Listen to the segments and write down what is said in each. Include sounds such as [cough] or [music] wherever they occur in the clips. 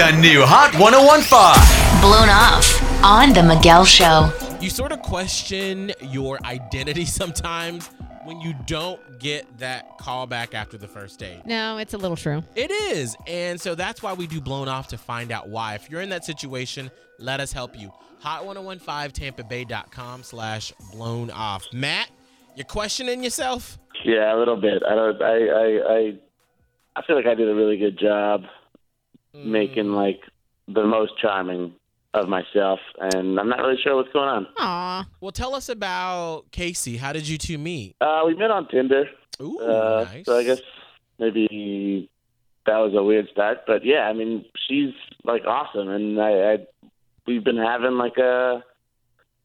the new Hot 1015. Blown off on The Miguel Show. You sort of question your identity [laughs] sometimes when you don't get that call back after the first date. No, it's a little true. It is. And so that's why we do Blown Off to find out why. If you're in that situation, let us help you. Hot1015tampabay.com slash blown off. Matt, you're questioning yourself? Yeah, a little bit. I don't. I. I. I, I feel like I did a really good job making like the most charming of myself, and I'm not really sure what's going on. Aw. Well, tell us about Casey. How did you two meet? Uh, we met on Tinder, Ooh, uh, nice. so I guess maybe that was a weird start, but yeah, I mean, she's like awesome, and I, I we've been having like a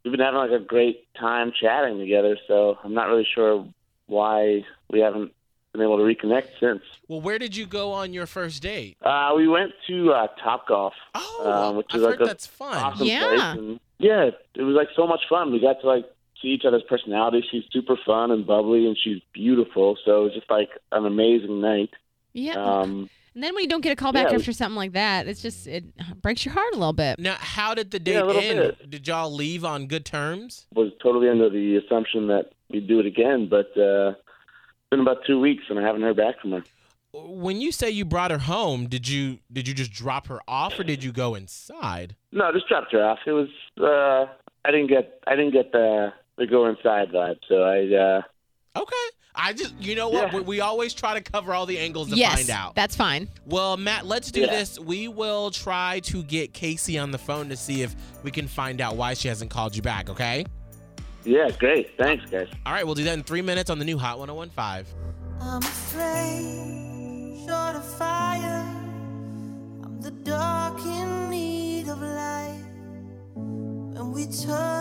we've been having like a great time chatting together. So I'm not really sure why we haven't been able to reconnect since. Well, where did you go on your first date? Uh, we went to uh, Top Golf. Oh, Um, which I've like heard that's fun. awesome Yeah. place. And yeah, it was like so much fun. We got to like see each other's personalities. She's super fun and bubbly, and she's beautiful. So it was just like an amazing night. Yeah. Um, and then when you don't get a call back yeah, after something like that, it's just it breaks your heart a little bit. Now, how did the date Yeah, end? bit. Did y'all leave on good terms? was totally under the assumption that we'd do it again, but uh, it's been about two weeks, and I haven't heard back from her. When you say you brought her home, did you did you just drop her off or did you go inside? No, just dropped her off. It was uh, I didn't get I didn't get the the go inside vibe, so I uh, Okay. I just you know what? Yeah. We, we always try to cover all the angles to yes, find out. that's fine. Well, Matt, let's do Yeah. this. We will try to get Casey on the phone to see if we can find out why she hasn't called you back, okay? Yeah, great. Thanks, guys. All right, we'll do that in three minutes on the new Hot 1015. I'm a flame, short of fire. I'm the dark in need of light. When we touch,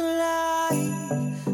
alive,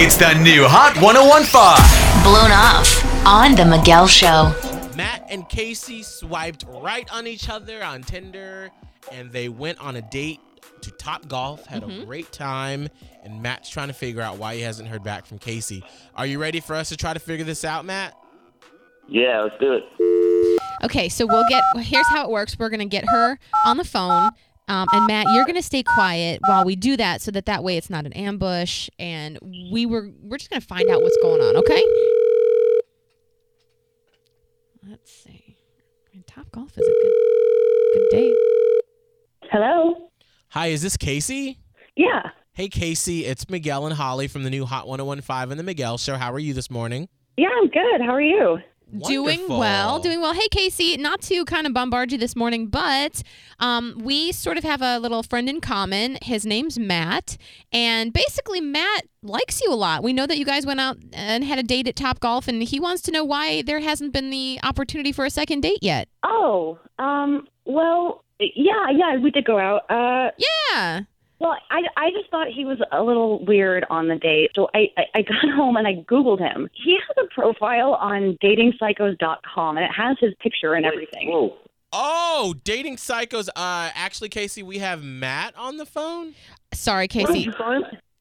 It's the new Hot 1015. Blown off on The Miguel Show. Matt and Casey swiped right on each other on Tinder and they went on a date to Top Golf, had a mm-hmm. great time, and Matt's trying to figure out why he hasn't heard back from Casey. Are you ready for us to try to figure this out, Matt? Yeah, let's do it. Okay, so we'll get. Here's how it works. We're gonna get her on the phone, um, and Matt, you're gonna stay quiet while we do that, so that that way it's not an ambush, and we were we're just gonna find out what's going on. Okay. Let's see. I mean, Top Golf is a good good date. Hello? Hi, is this Casey? Yeah. Hey, Casey, it's Miguel and Holly from the new Hot 1015 and the Miguel Show. How are you this morning? Yeah, I'm good. How are you? Doing well, doing well. Hey, Casey, not to kind of bombard you this morning, but um, we sort of have a little friend in common. His name's Matt, and basically, Matt likes you a lot. We know that you guys went out and had a date at Top Golf, and he wants to know why there hasn't been the opportunity for a second date yet. Oh, um, well, yeah, yeah, we did go out. Uh, Yeah. Well, I, I just thought he was a little weird on the date. So I, I, I [laughs] got home and I Googled him. He has a profile on datingpsychos.com and it has his picture and everything. Whoa. Oh, dating psychos. Uh, actually, Casey, we have Matt on the phone. Sorry, Casey.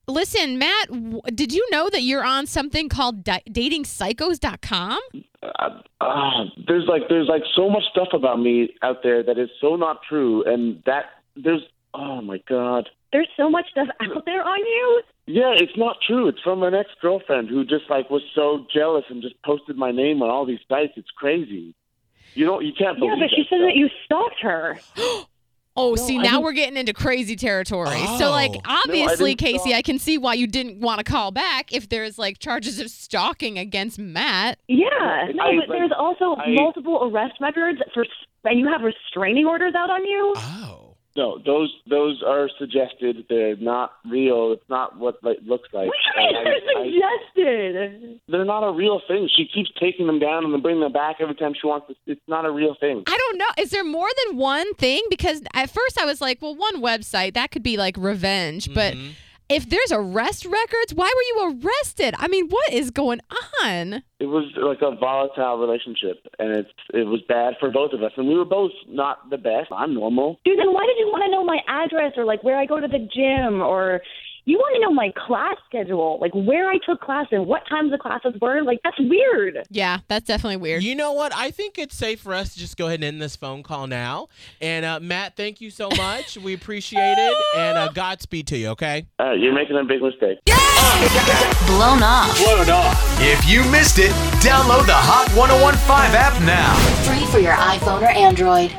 Listen, Matt, w- did you know that you're on something called di- datingpsychos.com? Uh, uh, there's like there's like so much stuff about me out there that is so not true, and that there's oh my god. There's so much stuff out there on you. Yeah, it's not true. It's from an ex girlfriend who just like was so jealous and just posted my name on all these sites. It's crazy. You don't you can't believe it. Yeah, but she that said stuff. that you stalked her. [gasps] Oh, No, see, I now didn't- we're getting into crazy territory. So, oh. like, Oh. obviously, didn't Casey, stalk. I can see why you didn't want to call back if there's like charges of stalking against Matt. Yeah. No, I, but like, there's also I- multiple arrest records for, and you have restraining orders out on you. Oh. No, those those are suggested. They're not real. It's not what it looks like. What do you mean And I- I- they're suggested? they're not a real thing. She keeps taking them down and then bringing them back every time she wants to. It's not a real thing. I don't know. Is there more than one thing? Because at first I was like, well, one website, that could be like revenge. But Mhm. If there's arrest records, why were you arrested? I mean, what is going on? It was like a volatile relationship, and it's it was bad for both of us. And we were both not the best. I'm normal. Dude, then why did you want to know my address or like where I go to the gym or you want to know my class schedule, like where I took class and what times the classes were? Like that's weird. Yeah, that's definitely weird. You know what? I think it's safe for us to just go ahead and end this phone call now. And uh, Matt, thank you so [laughs] much. we appreciate it. And uh, Godspeed to you, okay? Uh, you're making a big mistake. Blown off. Blown off. If you missed it, download the Hot 1015 app now. Free for your iPhone or Android.